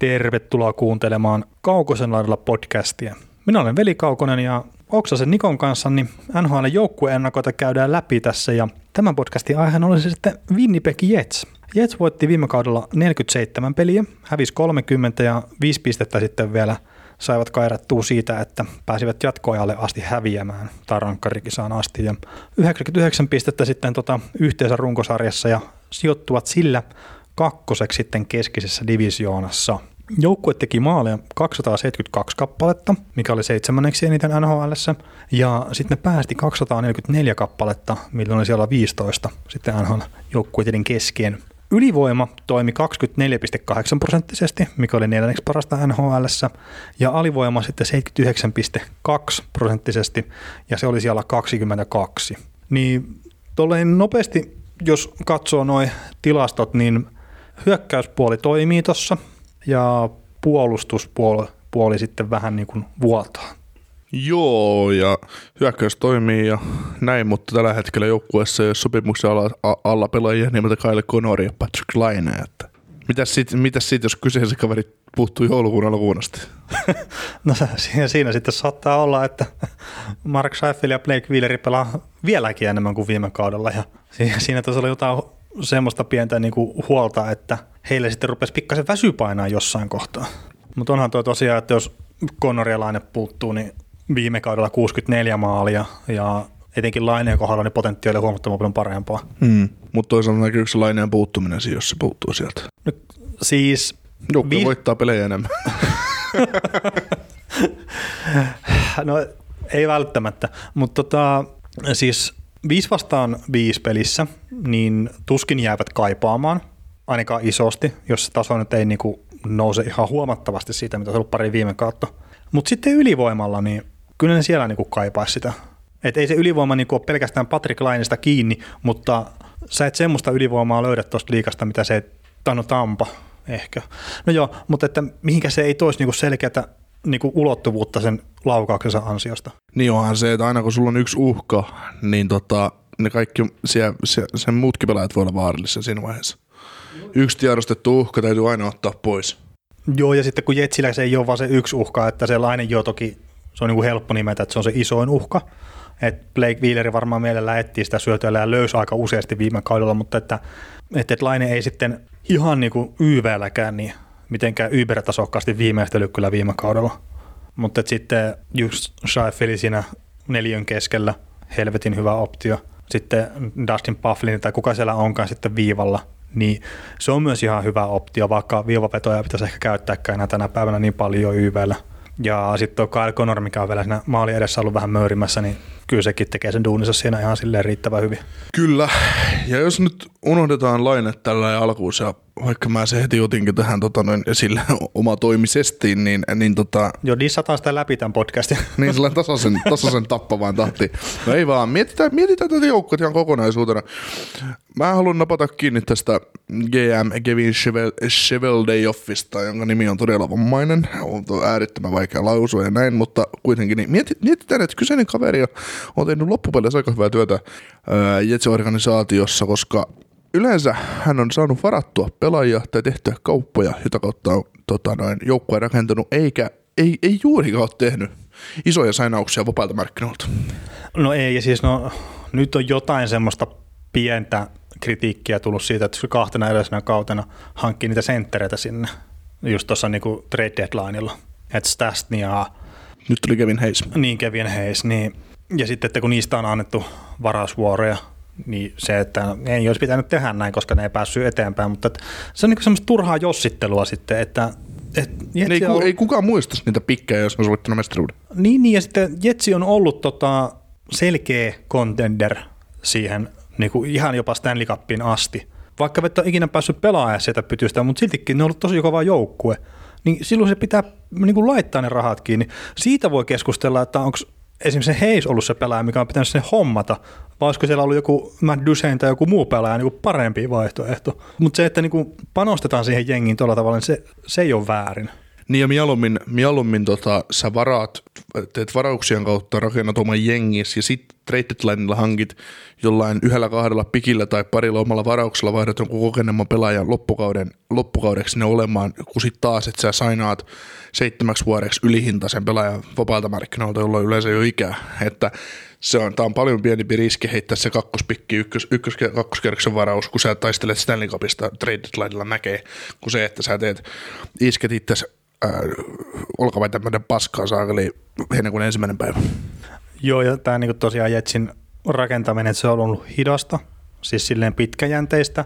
Tervetuloa kuuntelemaan Kaukosen laidalla podcastia. Minä olen Veli Kaukonen ja Oksasen Nikon kanssa niin NHL joukkueennakoita käydään läpi tässä ja tämän podcastin aiheena olisi sitten Winnipeg Jets. Jets voitti viime kaudella 47 peliä, hävisi 30 ja 5 pistettä sitten vielä saivat kairattua siitä, että pääsivät jatkoajalle asti häviämään tai rankkarikisaan asti. Ja 99 pistettä sitten tota yhteensä runkosarjassa ja sijoittuvat sillä kakkoseksi sitten keskisessä divisioonassa. Joukkue teki maaleja 272 kappaletta, mikä oli seitsemänneksi eniten NHL, ja sitten ne päästi 244 kappaletta, millä oli siellä 15 sitten NHL-joukkueiden kesken. Ylivoima toimi 24,8 prosenttisesti, mikä oli neljänneksi parasta NHL, ja alivoima sitten 79,2 prosenttisesti, ja se oli siellä 22. Niin tolleen nopeasti, jos katsoo noin tilastot, niin hyökkäyspuoli toimii tuossa, ja puolustuspuoli puoli sitten vähän niin kuin vuotaa. Joo, ja hyökkäys toimii ja näin, mutta tällä hetkellä joukkueessa ei ole sopimuksen alla, alla pelaajia nimeltä Kyle Connor ja Patrick Laine. Että mitäs sitten, mitäs sit, jos kyseisen kaveri puuttuu joulukuun alkuun asti? no siinä, siinä sitten saattaa olla, että Mark Scheifele ja Blake Wheeleri pelaa vieläkin enemmän kuin viime kaudella. Ja siinä tuossa oli jotain semmoista pientä niin kuin huolta, että heille sitten rupesi pikkasen väsypainaa jossain kohtaa. Mutta onhan tuo tosiaan, että jos Laine puuttuu, niin viime kaudella 64 maalia ja etenkin Laineen kohdalla niin potentiaali on huomattavan paljon parempaa. Mm. Mutta toisaalta näkyykö se Laineen puuttuminen, jos se puuttuu sieltä? No, siis... Joukko vi- voittaa pelejä enemmän. no ei välttämättä, mutta tota, siis viisi vastaan viisi pelissä, niin tuskin jäävät kaipaamaan, ainakaan isosti, jos se taso nyt ei niinku nouse ihan huomattavasti siitä, mitä se on ollut pari viime kautta. Mutta sitten ylivoimalla, niin kyllä ne siellä niinku kaipaisi sitä. Et ei se ylivoima niinku ole pelkästään Patrick Lainesta kiinni, mutta sä et semmoista ylivoimaa löydä tuosta liikasta, mitä se Tano Tampa ehkä. No joo, mutta että mihinkä se ei toisi niinku selkeätä niinku ulottuvuutta sen laukauksensa ansiosta. Niin onhan se, että aina kun sulla on yksi uhka, niin tota, ne kaikki siellä, se, sen muutkin pelaajat voi olla vaarallisia siinä vaiheessa. Yksi tiedostettu uhka täytyy aina ottaa pois. Joo, ja sitten kun Jetsillä se ei ole vaan se yksi uhka, että se lainen jo toki se on niin kuin helppo nimetä, että se on se isoin uhka. Et Blake Wheeleri varmaan mielellään etsii sitä syötöä ja löysi aika useasti viime kaudella, mutta että, että, että Laine ei sitten ihan niin kuin YVlläkään niin mitenkään ybertasokkaasti viimeistely kyllä viime kaudella. Mutta sitten just Scheifele siinä neljön keskellä, helvetin hyvä optio. Sitten Dustin Pufflin tai kuka siellä onkaan sitten viivalla, niin se on myös ihan hyvä optio, vaikka viivapetoja pitäisi ehkä käyttääkään enää tänä päivänä niin paljon YVllä. Ja sitten tuo Kyle Connor, mikä on vielä siinä maali edessä ollut vähän möyrimässä, niin kyllä sekin tekee sen duunissa siinä ihan silleen riittävän hyvin. Kyllä, ja jos nyt unohdetaan laine tällä alkuun ja vaikka mä se heti otinkin tähän tota, noin esille oma toimisesti, niin, niin tota... Joo, dissataan sitä läpi tämän podcastin. niin sellainen tasaisen, tasaisen tappavaan tahti. No ei vaan, mietitään, mietitään tätä joukkoa ihan kokonaisuutena. Mä haluan napata kiinni tästä GM Kevin Cheveldayoffista, jonka nimi on todella vammainen. On äärettömän vaikea lausua ja näin, mutta kuitenkin niin mietitään, että kyseinen kaveri on tehnyt loppupeleissä aika hyvää työtä Jetsi-organisaatiossa, koska yleensä hän on saanut varattua pelaajia tai tehtyä kauppoja, jota kautta on tota, noin, joukkue rakentanut, eikä ei, ei juurikaan ole tehnyt isoja sainauksia vapailta markkinoilta. No ei, ja siis no, nyt on jotain semmoista pientä kritiikkiä tullut siitä, että kahtena edellisenä kautena hankkii niitä senttereitä sinne, just tuossa niinku trade deadlineilla. Että Stastny ja... Nyt tuli Kevin Hayes. Niin, Kevin Hayes. Niin, ja sitten, että kun niistä on annettu varausvuoroja, niin se, että ei olisi pitänyt tehdä näin, koska ne ei päässyt eteenpäin, mutta se on niin semmoista turhaa jossittelua sitten, että et ei, on... ei kukaan muistaisi niitä pikkejä, jos on sovittanut mestaruuden. Niin, niin, ja sitten Jetsi on ollut tota selkeä contender siihen niin kuin ihan jopa Stanley Cupiin asti. Vaikka et ole ikinä päässyt pelaamaan sieltä pytystä, mutta siltikin ne on ollut tosi kova joukkue. Niin silloin se pitää niin kuin laittaa ne rahat kiinni. Siitä voi keskustella, että onko esimerkiksi se Heis ollut se pelaaja, mikä on pitänyt sen hommata, vai olisiko siellä ollut joku Matt Duchesne tai joku muu pelaaja niin parempi vaihtoehto. Mutta se, että niin panostetaan siihen jengiin tuolla tavalla, niin se, se ei ole väärin. Niin ja mieluummin, mieluummin tota, sä varaat, teet varauksien kautta rakennat oman jengis ja sitten trade hankit jollain yhdellä kahdella pikillä tai parilla omalla varauksella vaihdat jonkun kokeneemman pelaajan loppukauden, loppukaudeksi ne olemaan, kun sitten taas, että sä sainaat seitsemäksi vuodeksi ylihintaisen pelaajan vapaalta markkinoilta, jolla on yleensä jo ikää. Että se on, tää on paljon pienempi riski heittää se kakkospikki, ykkös, ykkös, kakkoskerroksen varaus, kun sä taistelet Stanley Cupista trade deadlinella näkee, kun se, että sä teet, isket itse äh, olkavain tämmöinen paskaa saakeli heinäkuun ensimmäinen päivä. Joo, ja tämä niin tosiaan Jetsin rakentaminen, se on ollut hidasta, siis silleen pitkäjänteistä,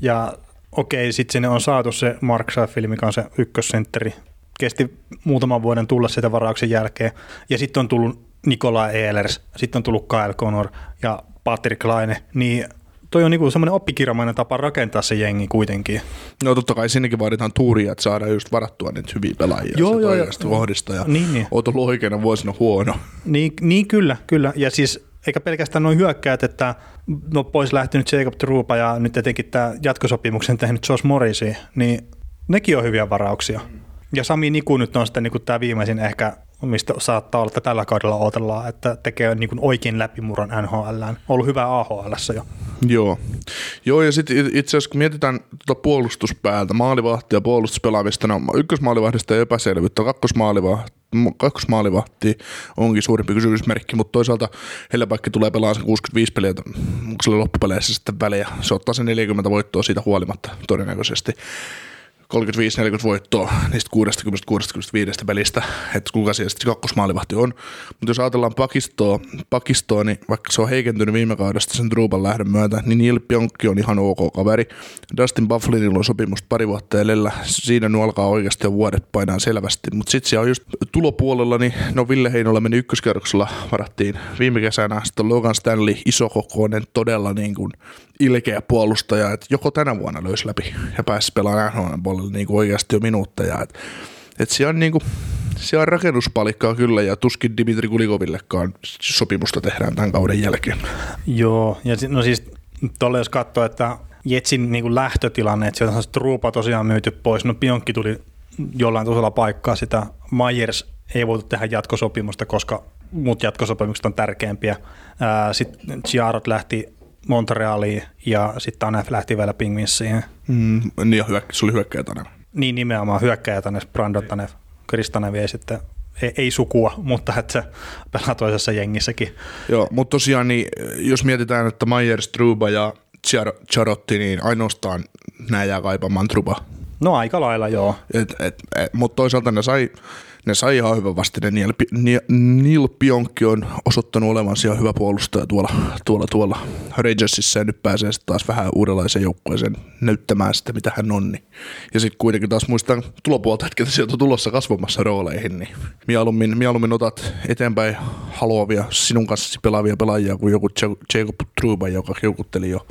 ja okei, sitten sinne on saatu se Mark Scheifele, mikä on se ykkössentteri, kesti muutaman vuoden tulla sitä varauksen jälkeen, ja sitten on tullut Nikola Ehlers, sitten on tullut Kyle Connor ja Patrick Laine, niin toi on niinku semmoinen oppikirjamainen tapa rakentaa se jengi kuitenkin. No totta kai sinnekin vaaditaan tuuria, että saadaan just varattua niitä hyviä pelaajia joo, joo, joo, kohdista ja niin, niin. oot ollut oikeana vuosina huono. Niin, niin kyllä, kyllä. Ja siis eikä pelkästään noin hyökkäät, että no pois lähtenyt Jacob Trupa ja nyt etenkin tämä jatkosopimuksen tehnyt Josh Morrisi, niin nekin on hyviä varauksia. Ja Sami Niku nyt on sitten niin tämä viimeisin ehkä mistä saattaa olla, että tällä kaudella odotellaan, että tekee niin kuin oikein läpimurron NHL. On ollut hyvä AHL jo. Joo. Joo, ja sitten itse asiassa kun mietitään tuota puolustuspäältä, maalivahtia ja puolustuspelaamista, no ykkösmaalivahdista ei epäselvyyttä, kakkosmaalivahti, onkin suurempi kysymysmerkki, mutta toisaalta Hellebaikki tulee pelaamaan 65 peliä, onko sillä loppupeleissä sitten väliä, se ottaa se 40 voittoa siitä huolimatta todennäköisesti. 35-40 voittoa niistä 60-65 pelistä, että kuka siellä sitten kakkosmaalivahti on. Mutta jos ajatellaan Pakistoa, Pakistoa, niin vaikka se on heikentynyt viime kaudesta sen Truupan lähdön myötä, niin Neil Pionkki on ihan ok kaveri. Dustin Bufflinilla on sopimus pari vuotta edellä, siinä nyt alkaa oikeasti jo vuodet painaa selvästi. Mutta sitten siellä on just tulopuolella, niin no Ville Heinolla meni ykköskerroksella, varattiin viime kesänä, sitten Logan Stanley, isokokoinen, todella niin kuin ilkeä puolustaja, että joko tänä vuonna löysi läpi ja pääsi pelaamaan NHL puolella niin kuin oikeasti jo minuutteja. Että et siellä on, niin kuin, siellä on rakennuspalikkaa kyllä ja tuskin Dimitri Kulikovillekaan sopimusta tehdään tämän kauden jälkeen. Joo, ja no siis tuolle jos katsoo, että Jetsin niin kuin lähtötilanne, että sieltä on Truupa tosiaan myyty pois, no Pionkki tuli jollain tasolla paikkaa sitä, Myers ei voitu tehdä jatkosopimusta, koska muut jatkosopimukset on tärkeämpiä. Sitten Chiarot lähti Montrealiin ja sitten Tanev lähti vielä Pingvinsiin. Mm, niin, hyök- se oli hyökkäjä Tanev. Niin, nimenomaan hyökkäjä Tanev, Brandon Tanev. Chris Tanev ei sitten ei, ei sukua, mutta että se pelaa toisessa jengissäkin. Joo, mutta tosiaan niin, jos mietitään, että Myers, Truba ja Charotti, niin ainoastaan nämä jää kaipaamaan Truba. No aika lailla, joo. Et, et, et, mutta toisaalta ne sai ne sai ihan hyvän vastine. Neil, Neil Pionkki on osoittanut olevansa ihan hyvä puolustaja tuolla, tuolla, tuolla Rangersissa ja nyt pääsee sitten taas vähän uudenlaiseen joukkueeseen näyttämään sitä, mitä hän on. Niin. Ja sitten kuitenkin taas muistan tulopuolta, että sieltä on tulossa kasvamassa rooleihin, niin mieluummin, mieluummin otat eteenpäin haluavia sinun kanssasi pelaavia pelaajia kuin joku Jacob Truba, joka keukutteli jo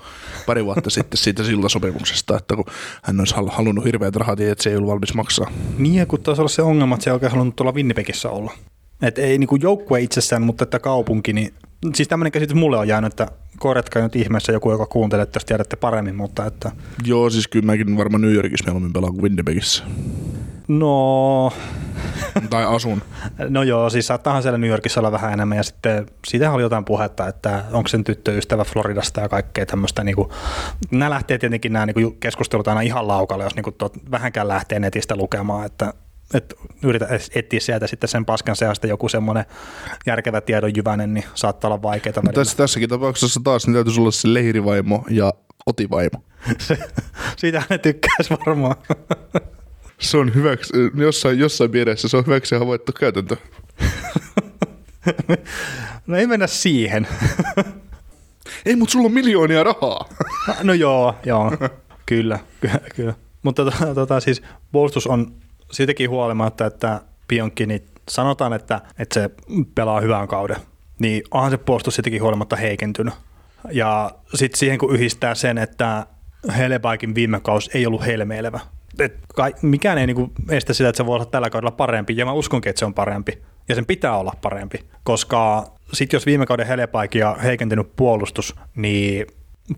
pari vuotta sitten siitä siltasopimuksesta, että kun hän olisi halunnut hirveät rahat että se ei ollut valmis maksaa. Niin kun taisi olla se ongelma, että se ei oikein halunnut tuolla Winnipegissä olla. Et ei niin joukkue itsessään, mutta että kaupunki, niin siis tämmöinen käsitys mulle on jäänyt, että korjatkaa nyt ihmeessä joku, joka kuuntelee, että tiedätte paremmin, mutta että... Joo, siis kyllä mäkin varmaan New Yorkissa mieluummin pelaan kuin Winnipegissä. No... tai asun. No joo, siis saattaahan siellä New Yorkissa olla vähän enemmän, ja sitten siitä oli jotain puhetta, että onko sen tyttöystävä Floridasta ja kaikkea tämmöistä. Niin kuin, nämä lähtee tietenkin nämä niin keskustelut aina ihan laukalle, jos niin kuin, tot, vähänkään lähtee netistä lukemaan, että että yritä etsiä sieltä sitten sen paskan seasta joku semmoinen järkevä tiedon jyvänen, niin saattaa olla vaikeaa. Tässä, tässäkin tapauksessa taas niin täytyisi olla se leirivaimo ja kotivaimo. Siitä ne tykkäisi varmaan. se on hyväksi, jossain, jossain piirissä se on hyväksi havaittu käytäntö. no ei mennä siihen. ei, mutta sulla on miljoonia rahaa. no joo, joo, kyllä, kyllä. Mutta tota, tota, siis puolustus on siitäkin huolimatta, että Pionkki, niin sanotaan, että, että se pelaa hyvän kauden, niin onhan se puolustus siitäkin huolimatta heikentynyt. Ja sitten siihen kun yhdistää sen, että Helebaikin viime kausi ei ollut helmeilevä. Et kai, mikään ei niinku estä sitä, että se voi olla tällä kaudella parempi, ja mä uskonkin, että se on parempi. Ja sen pitää olla parempi, koska sitten jos viime kauden Helebaikia heikentynyt puolustus, niin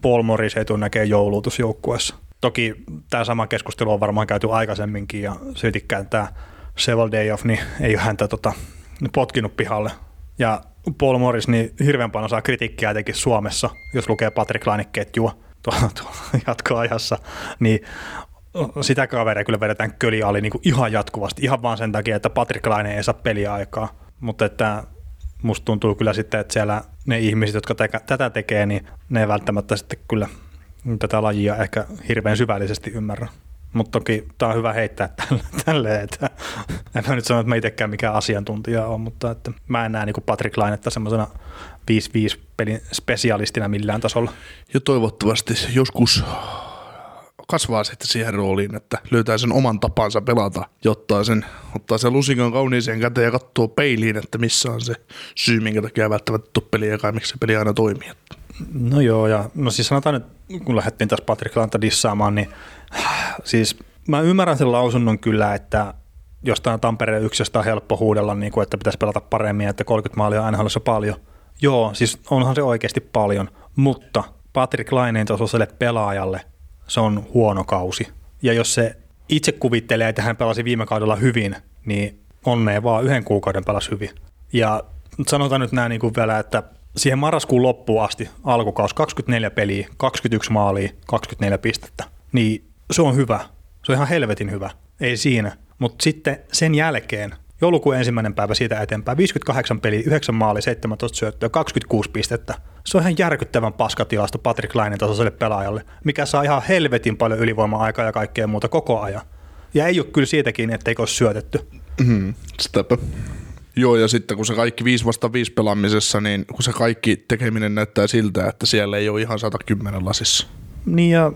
Paul Morris ei tule näkee joulutusjoukkueessa. Toki tämä sama keskustelu on varmaan käyty aikaisemminkin ja siltikään tämä Sevaldejoff, niin ei ole häntä tota, potkinut pihalle. Ja Paul Morris niin hirveän paljon saa kritiikkiä etenkin Suomessa, jos lukee Patrick Laine-ketjua tuolla, tuolla jatkoajassa, niin sitä kaveria kyllä vedetään köliali niin kuin ihan jatkuvasti, ihan vaan sen takia, että Patrick Laine ei saa peliaikaa. Mutta että musta tuntuu kyllä sitten, että siellä ne ihmiset, jotka tätä tekee, niin ne ei välttämättä sitten kyllä tätä lajia ehkä hirveän syvällisesti ymmärrä. Mutta toki tämä on hyvä heittää tälle, tälle että en mä nyt sano, että mä itsekään mikään asiantuntija on, mutta että mä en näe niin Patrick Lainetta semmoisena 5-5 pelin spesialistina millään tasolla. Ja toivottavasti joskus kasvaa sitten siihen rooliin, että löytää sen oman tapansa pelata ja ottaa sen, ottaa sen lusikan kauniiseen käteen ja katsoo peiliin, että missä on se syy, minkä takia välttämättä tuu peliä ja miksi se peli aina toimii. No joo, ja no siis sanotaan nyt, kun lähdettiin tässä Patrick Lanta dissaamaan, niin siis mä ymmärrän sen lausunnon kyllä, että jostain Tampereen yksestä on helppo huudella, niin kuin, että pitäisi pelata paremmin, että 30 maalia on aina paljon. Joo, siis onhan se oikeasti paljon, mutta Patrick Laineen tasoiselle pelaajalle se on huono kausi. Ja jos se itse kuvittelee, että hän pelasi viime kaudella hyvin, niin onnea vaan yhden kuukauden pelasi hyvin. Ja sanotaan nyt näin niin kuin vielä, että siihen marraskuun loppuun asti alkukaus 24 peliä, 21 maalia, 24 pistettä, niin se on hyvä. Se on ihan helvetin hyvä. Ei siinä. Mutta sitten sen jälkeen, joulukuun ensimmäinen päivä siitä eteenpäin, 58 peliä, 9 maalia, 17 syöttöä, 26 pistettä. Se on ihan järkyttävän paskatilasto Patrick Lainin tasoiselle pelaajalle, mikä saa ihan helvetin paljon ylivoima-aikaa ja kaikkea muuta koko ajan. Ja ei ole kyllä siitäkin, etteikö ole syötetty. Mm. Joo, ja sitten kun se kaikki 5 vasta 5 pelaamisessa, niin kun se kaikki tekeminen näyttää siltä, että siellä ei ole ihan 110 lasissa. Niin ja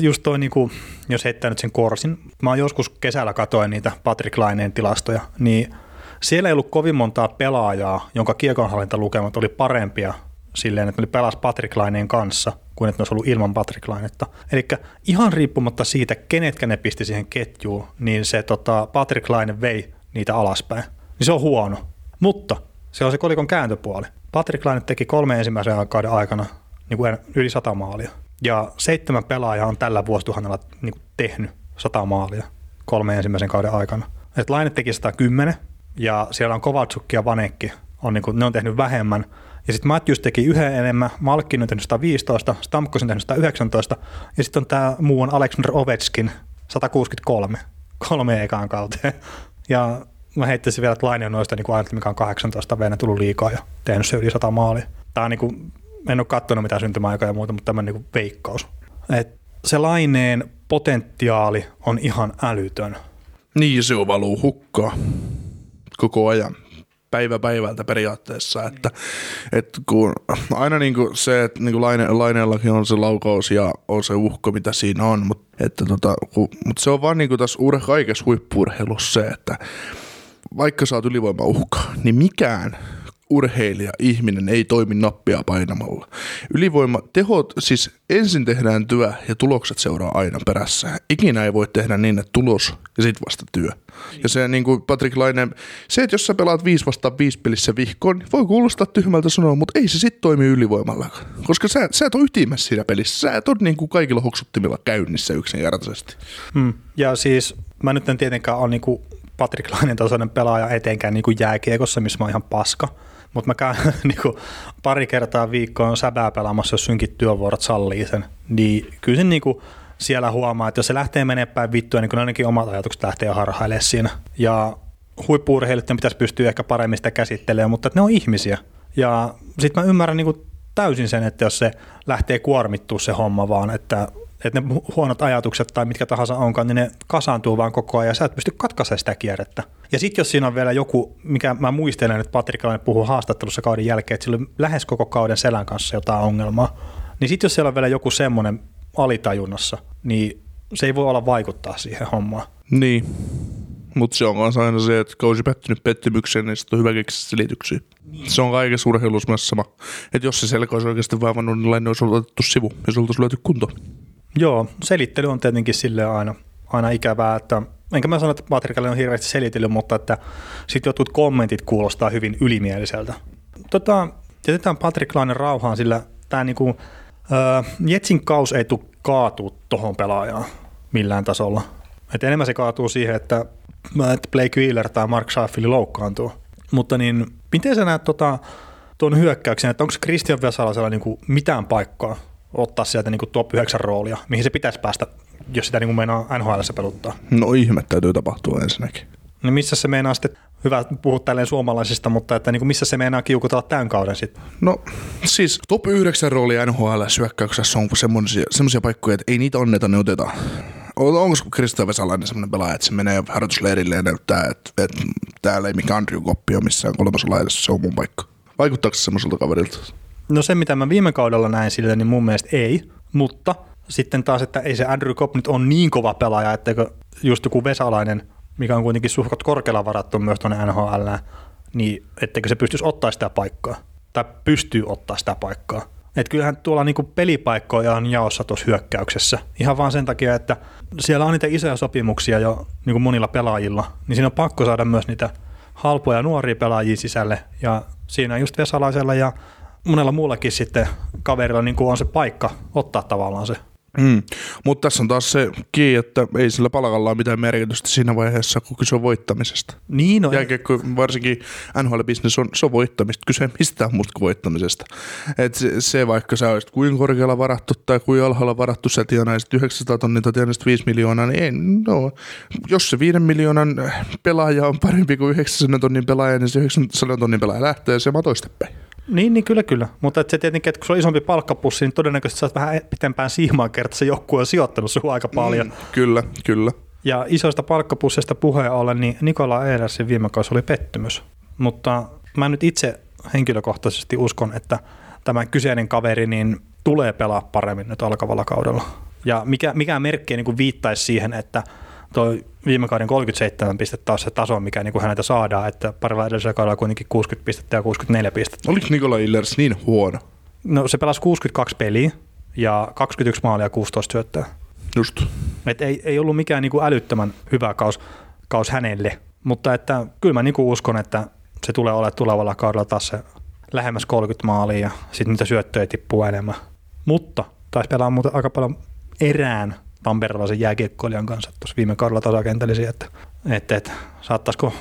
just toi, niin kuin, jos heittää nyt sen korsin, mä oon joskus kesällä katoin niitä Patrick Laineen tilastoja, niin siellä ei ollut kovin montaa pelaajaa, jonka kiekonhallintalukemat oli parempia silleen, että ne pelas Patrick Laineen kanssa, kuin että ne olisi ollut ilman Patrick Lainetta. Eli ihan riippumatta siitä, kenetkä ne pisti siihen ketjuun, niin se tota, Patrick Laine vei niitä alaspäin. Niin se on huono. Mutta se on se kolikon kääntöpuoli. Patrick Laine teki kolme ensimmäisen kauden aikana niin kuin yli sata maalia. Ja seitsemän pelaajaa on tällä vuosituhannella niin kuin tehnyt sata maalia kolme ensimmäisen kauden aikana. Et Laine teki 110 ja siellä on Kovaltsukki ja Vanekki, on niin kuin, ne on tehnyt vähemmän. Ja sitten Matthews teki yhden enemmän, Malkin on tehnyt 115, Stamkos on tehnyt 119 ja sitten on tämä muu on Alexander Ovechkin 163 kolme ekaan kauteen. Ja mä heittäisin vielä, että Laine on noista niin ainut, mikä on 18 vuonna tullut liikaa ja tehnyt se yli 100 maalia. Tämä on niin kuin, en ole katsonut mitään syntymäaikaa ja muuta, mutta tämmöinen niin veikkaus. Et se Laineen potentiaali on ihan älytön. Niin, se on valuu hukkaa koko ajan päivä päivältä periaatteessa, että, että kun aina niin kuin se, että niin kuin laine, laineellakin on se laukaus ja on se uhko, mitä siinä on, mutta, että tota, kun, mutta se on vaan niin kuin tässä ur, kaikessa huippurheilussa se, että vaikka sä oot ylivoimauhka, niin mikään urheilija, ihminen ei toimi nappia painamalla. Ylivoima, tehot, siis ensin tehdään työ ja tulokset seuraa aina perässä. Ikinä ei voi tehdä niin, että tulos ja sitten vasta työ. Ja se niin kuin Patrick Laine, se, että jos sä pelaat 5 vastaan 5 pelissä vihkoon, niin voi kuulostaa tyhmältä sanoa, mutta ei se sitten toimi ylivoimalla. Koska sä, sä et ole ytimessä siinä pelissä. Sä et ole niin kuin kaikilla hoksuttimilla käynnissä yksinkertaisesti. Hmm. Ja siis mä nyt en tietenkään ole niin kuin Patrick Lainen tasoinen pelaaja etenkään niin kuin jääkiekossa, missä mä oon ihan paska. Mutta mä käyn niin kuin, pari kertaa viikkoon säbää pelaamassa, jos synkit työvuorot sallii sen. Niin kyllä se niin kuin, siellä huomaa, että jos se lähtee menemään päin vittua, niin kyllä ainakin omat ajatukset lähtee harhailemaan siinä. Ja huippuurheilijoiden pitäisi pystyä ehkä paremmin sitä käsittelemään, mutta ne on ihmisiä. Ja sitten mä ymmärrän niin kuin täysin sen, että jos se lähtee kuormittua se homma vaan, että että ne huonot ajatukset tai mitkä tahansa onkaan, niin ne kasaantuu vaan koko ajan ja sä et pysty katkaisemaan sitä kierrettä. Ja sitten jos siinä on vielä joku, mikä mä muistelen, että Patrik puhuu haastattelussa kauden jälkeen, että sillä on lähes koko kauden selän kanssa jotain ongelmaa, niin sitten jos siellä on vielä joku semmoinen alitajunnassa, niin se ei voi olla vaikuttaa siihen hommaan. Niin, mutta se on myös aina se, että kausi pettynyt pettymykseen, niin sitten on hyvä keksiä selityksiä. Niin. Se on kaikessa urheilussa myös sama. Että jos se selkä olisi oikeasti vaivannut, niin olisi otettu sivu ja se oltaisiin löyty kunto. Joo, selittely on tietenkin sille aina, aina ikävää, että enkä mä sano, että Patrikalle on hirveästi selitellyt, mutta että sitten jotkut kommentit kuulostaa hyvin ylimieliseltä. Tota, jätetään Patrick Lainen rauhaan, sillä tämä niinku, Jetsin kaus ei tule kaatua tuohon pelaajaan millään tasolla. Et enemmän se kaatuu siihen, että että Blake Wheeler tai Mark Scheifele loukkaantuu. Mutta niin, miten sä näet tota, tuon hyökkäyksen, että onko Christian Vesalasella niin kuin mitään paikkaa ottaa sieltä niin kuin top 9 roolia, mihin se pitäisi päästä, jos sitä niin kuin meinaa NHL peluttaa? No ihme täytyy tapahtua ensinnäkin. No missä se meinaa sitten, hyvä puhua tälleen suomalaisista, mutta että niin kuin missä se meinaa kiukutella tämän kauden sitten? No siis top 9 rooli NHL syökkäyksessä on semmoisia paikkoja, että ei niitä onneta, ne otetaan. Onko Kristo Vesalainen semmoinen pelaaja, että se menee harjoitusleirille ja näyttää, että, että täällä ei mikään Andrew Koppi ole missään kolmasella edessä, se on mun paikka. Vaikuttaako se semmoiselta kaverilta? No se, mitä mä viime kaudella näin sille, niin mun mielestä ei, mutta sitten taas, että ei se Andrew Kopp nyt on niin kova pelaaja, etteikö just joku Vesalainen, mikä on kuitenkin suhkat korkealla varattu myös tuonne NHL, niin etteikö se pystyisi ottaa sitä paikkaa, tai pystyy ottaa sitä paikkaa. Että kyllähän tuolla niinku pelipaikkoja on jaossa tuossa hyökkäyksessä. Ihan vaan sen takia, että siellä on niitä isoja sopimuksia jo niinku monilla pelaajilla, niin siinä on pakko saada myös niitä halpoja nuoria pelaajia sisälle. Ja siinä just Vesalaisella ja monella muullakin sitten kaverilla niin on se paikka ottaa tavallaan se Mm. Mutta tässä on taas se kiinni, että ei sillä palkalla ole mitään merkitystä siinä vaiheessa, kun kyse on voittamisesta. Niin no. Jälkeen, varsinkin NHL-business on, se on voittamista, kyse mistään muusta kuin voittamisesta. Et se, se, vaikka sä olisit kuin korkealla varattu tai kuin alhaalla varattu, sä tienaisit 900 tonnia tai tienaisit 5 miljoonaa, niin ei, no, jos se 5 miljoonan pelaaja on parempi kuin 900 tonnin pelaaja, niin se 900 tonnin pelaaja lähtee se matoistepäin. Niin, niin kyllä, kyllä. Mutta se tietenkin, että kun se on isompi palkkapussi, niin todennäköisesti saat vähän pitempään siimaan kertaa, se joukkue on sijoittanut sinua aika paljon. Mm, kyllä, kyllä. Ja isoista palkkapusseista puheen ollen, niin Nikola Eilersin viime kausi oli pettymys. Mutta mä nyt itse henkilökohtaisesti uskon, että tämä kyseinen kaveri niin tulee pelaa paremmin nyt alkavalla kaudella. Ja mikä, mikä merkki niin viittaisi siihen, että toi viime kauden 37 pistettä taas se taso, mikä niin kuin häneltä saadaan, että parilla edellisellä kaudella kuitenkin 60 pistettä ja 64 pistettä. Oliko Nikola Illers niin huono? No se pelasi 62 peliä ja 21 maalia ja 16 syöttöä. Just. Et ei, ei ollut mikään niin kuin älyttömän hyvä kaus, kaus hänelle, mutta että kyllä mä niin kuin uskon, että se tulee olemaan tulevalla kaudella taas se lähemmäs 30 maalia ja sitten niitä syöttöjä tippuu enemmän. Mutta taisi pelaa muuten aika paljon erään tamperelaisen jääkiekkoilijan kanssa tuossa viime kaudella tasakentälisi, että, että, että saattaisiko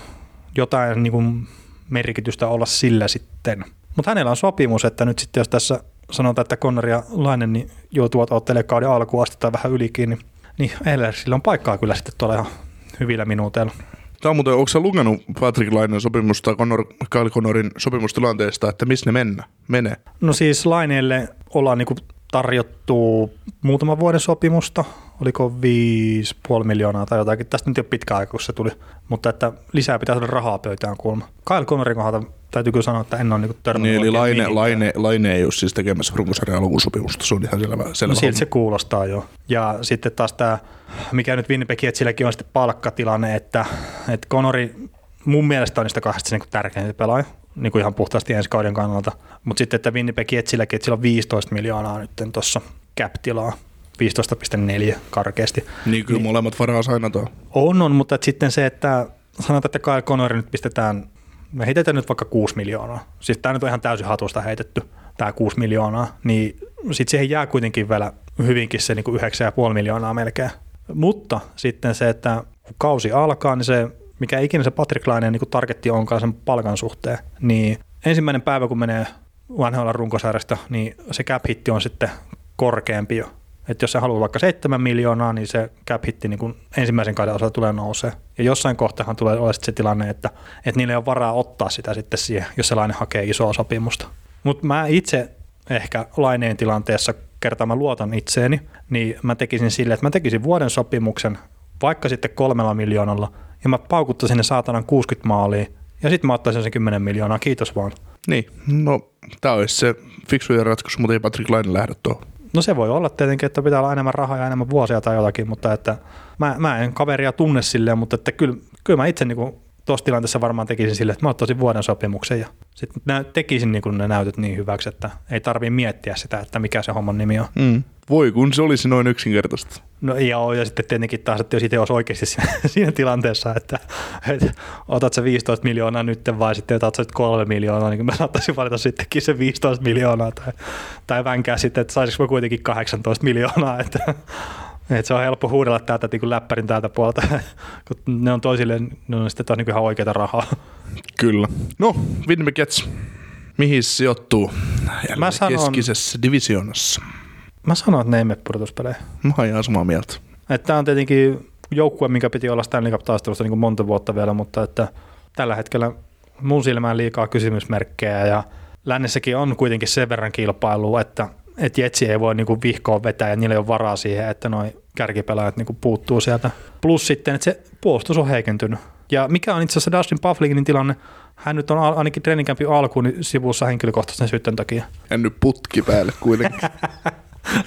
jotain niin kuin merkitystä olla sillä sitten. Mutta hänellä on sopimus, että nyt sitten jos tässä sanotaan, että Connor ja Lainen niin joutuvat ottelemaan kauden alkuun asti tai vähän ylikin, niin, niin Ellersillä on paikkaa kyllä sitten tuolla ihan hyvillä minuuteilla. Tämä on muuten, onko sä lukenut Patrick Lainen sopimusta Connor, Kyle Connorin sopimustilanteesta, että missä ne mennä, menee? No siis Laineelle ollaan niinku tarjottu muutaman vuoden sopimusta, oliko 5,5 miljoonaa tai jotakin. Tästä nyt ei ole pitkä aika, kun se tuli, mutta että lisää pitää saada rahaa pöytään kuulemma. Kyle Connorin kohdalta täytyy kyllä sanoa, että en ole niinku törmännyt Niin, eli Laine, Laine, Laine ei ole siis tekemässä runkosarjan lukusopimusta, se on ihan selvä. selvä no siltä se kuulostaa jo. Ja sitten taas tämä, mikä nyt Winnipeg silläkin on sitten palkkatilanne, että, että Connori mun mielestä on niistä kahdesta niin tärkein pelaaja niin kuin ihan puhtaasti ensi kauden kannalta. Mutta sitten, että Winnipeg Jetsilläkin, että sillä on 15 miljoonaa nyt tuossa cap-tilaa. 15,4 karkeasti. Niin kyllä niin, molemmat varaa sainataan. On, on, mutta sitten se, että sanotaan, että Kyle Connor nyt pistetään, me heitetään nyt vaikka 6 miljoonaa. Siis tämä nyt on ihan täysin hatusta heitetty, tämä 6 miljoonaa, niin sitten siihen jää kuitenkin vielä hyvinkin se niin 9,5 miljoonaa melkein. Mutta sitten se, että kun kausi alkaa, niin se mikä ikinä se Patrick Lainen niin targetti onkaan sen palkan suhteen, niin ensimmäinen päivä, kun menee vanhoilla runkosarjasta, niin se cap hitti on sitten korkeampi jo. Että jos se haluaa vaikka 7 miljoonaa, niin se cap hitti niin ensimmäisen kauden osalta tulee nousee. Ja jossain kohtaan tulee olla se tilanne, että, että niillä ei ole varaa ottaa sitä sitten siihen, jos se laine hakee isoa sopimusta. Mutta mä itse ehkä laineen tilanteessa, kertaa mä luotan itseeni, niin mä tekisin sille, että mä tekisin vuoden sopimuksen vaikka sitten kolmella miljoonalla – ja mä paukuttaisin ne saatanan 60 maalia, ja sitten mä ottaisin sen 10 miljoonaa, kiitos vaan. Niin, no tämä olisi se fiksujen ratkaisu, mutta ei Patrick Laine lähde tuohon. No se voi olla tietenkin, että pitää olla enemmän rahaa ja enemmän vuosia tai jotakin, mutta että mä, mä en kaveria tunne silleen, mutta että kyllä, kyllä mä itse niin tuossa tilanteessa varmaan tekisin sille, että mä ottaisin vuoden sopimuksen ja sitten tekisin niin ne näytöt niin hyväksi, että ei tarvii miettiä sitä, että mikä se homman nimi on. Mm. Voi kun se olisi noin yksinkertaista. No joo, ja sitten tietenkin taas, että jos itse olisi oikeasti siinä, siinä tilanteessa, että, että otat se 15 miljoonaa nyt vai sitten otat se kolme miljoonaa, niin mä saattaisin valita sittenkin se 15 miljoonaa tai, tai vänkää sitten, että saisiko kuitenkin 18 miljoonaa, että Et se on helppo huudella täältä niin läppärin täältä puolta, kun ne on toisille, ne on sitten taas niin ihan oikeita rahaa. Kyllä. No, Winnipeg Jets. Mihin sijoittuu? Jälleen Mä sanon- keskisessä divisioonassa. Mä sanoin, että ne ei mene pudotuspeleihin. Mä oon ihan samaa mieltä. Tämä on tietenkin joukkue, mikä piti olla Stanley Cup-taistelussa niin monta vuotta vielä, mutta että tällä hetkellä mun silmään liikaa kysymysmerkkejä ja lännessäkin on kuitenkin sen verran kilpailua, että, että Jetsi ei voi niin kuin vihkoon vetää ja niillä ei ole varaa siihen, että noin kärkipelaajat niin kuin puuttuu sieltä. Plus sitten, että se puolustus on heikentynyt. Ja mikä on itse asiassa Dustin Pufflingin tilanne? Hän nyt on ainakin treeninkämpin alkuun niin sivussa henkilökohtaisen syytön takia. En nyt putki päälle kuitenkin.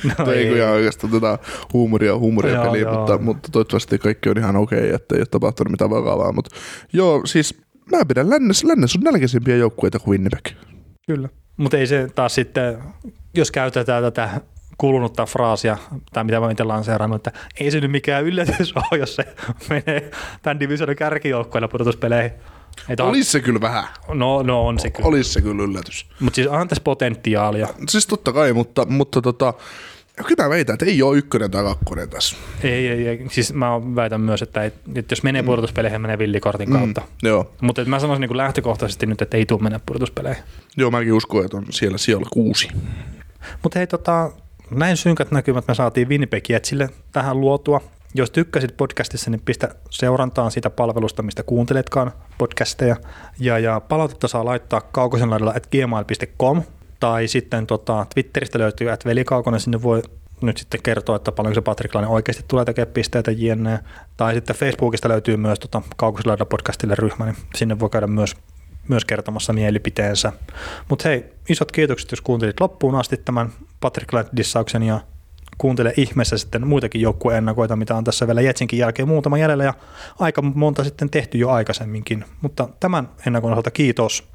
No Toi ei kyllä oikeastaan tätä huumoria, huumoria Joo, peliä, joo. mutta, mutta, toivottavasti kaikki on ihan okei, okay, että ei ole tapahtunut mitään vakavaa. Mutta joo, siis mä pidän lännessä, lännessä on nälkäisimpiä joukkueita kuin Winnipeg. Kyllä. Mutta ei se taas sitten, jos käytetään tätä kulunutta fraasia, tai mitä mä itse lanseerannut, että ei se nyt mikään yllätys ole, jos se menee tämän divisioiden kärkijoukkoilla pudotuspeleihin. Ei tää- Olisi se kyllä vähän. No, no on se kyllä. Olisi se kyllä yllätys. Mutta siis onhan tässä potentiaalia. Siis totta kai, mutta, mutta tota, kyllä mä väitän, että ei ole ykkönen tai kakkonen tässä. Ei, ei, ei. Siis mä väitän myös, että, ei, että jos menee pudotuspeleihin, menee villikortin kautta. Mm. Joo. Mutta mä sanoisin niin lähtökohtaisesti nyt, että ei tule mennä pudotuspeleihin. Joo, mäkin uskon, että on siellä siellä kuusi. Mutta hei, tota, näin synkät näkymät me saatiin Winnipeg Jetsille tähän luotua. Jos tykkäsit podcastissa, niin pistä seurantaan sitä palvelusta, mistä kuunteletkaan podcasteja. Ja, ja palautetta saa laittaa kaukosen laidalla at gmail.com tai sitten tota, Twitteristä löytyy at velikaukonen, sinne voi nyt sitten kertoa, että paljonko se Patrik Laine oikeasti tulee tekemään pisteitä jne. Tai sitten Facebookista löytyy myös tota, Kaukoslaidalla podcastille ryhmä, niin sinne voi käydä myös myös kertomassa mielipiteensä. Mutta hei, isot kiitokset, jos kuuntelit loppuun asti tämän Patrick Ladd-dissauksen ja kuuntele ihmeessä sitten muitakin joukkueennakoita, mitä on tässä vielä Jetsinkin jälkeen muutama jäljellä ja aika monta sitten tehty jo aikaisemminkin. Mutta tämän ennakon osalta kiitos